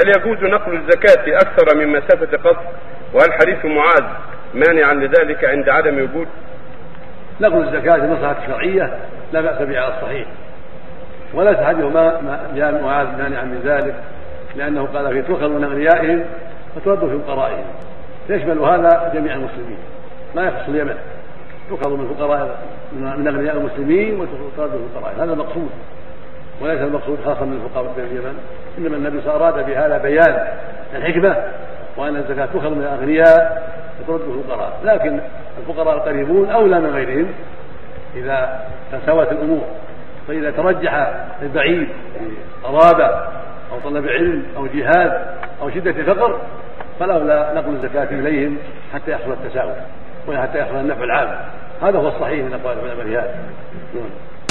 هل يجوز نقل الزكاة أكثر من مسافة قصر؟ وهل حديث معاذ مانعا لذلك عند عدم وجود؟ نقل الزكاة لمصلحة شرعية لا بأس به على الصحيح. وليس حديث ما جاء معاذ مانعا من ذلك لأنه قال في تؤخذ من أغنيائهم فترد في فقرائهم. يشمل هذا جميع المسلمين. لا يخص اليمن. تؤخذ من فقراء من أغنياء المسلمين وترد في الفقراء هذا المقصود وليس المقصود خاصا من الفقراء في اليمن إنما النبي أراد بهذا بيان الحكمه وأن الزكاة تؤخذ من الأغنياء وترد الفقراء. لكن الفقراء القريبون أولى من غيرهم إذا تساوت الأمور. فإذا ترجح البعيد قرابه أو طلب علم أو جهاد أو شدة فقر فالاولى نقل الزكاة إليهم حتى يحصل التساوي وحتى يحصل النفع العام. هذا هو الصحيح من أقوال العلماء في هذا.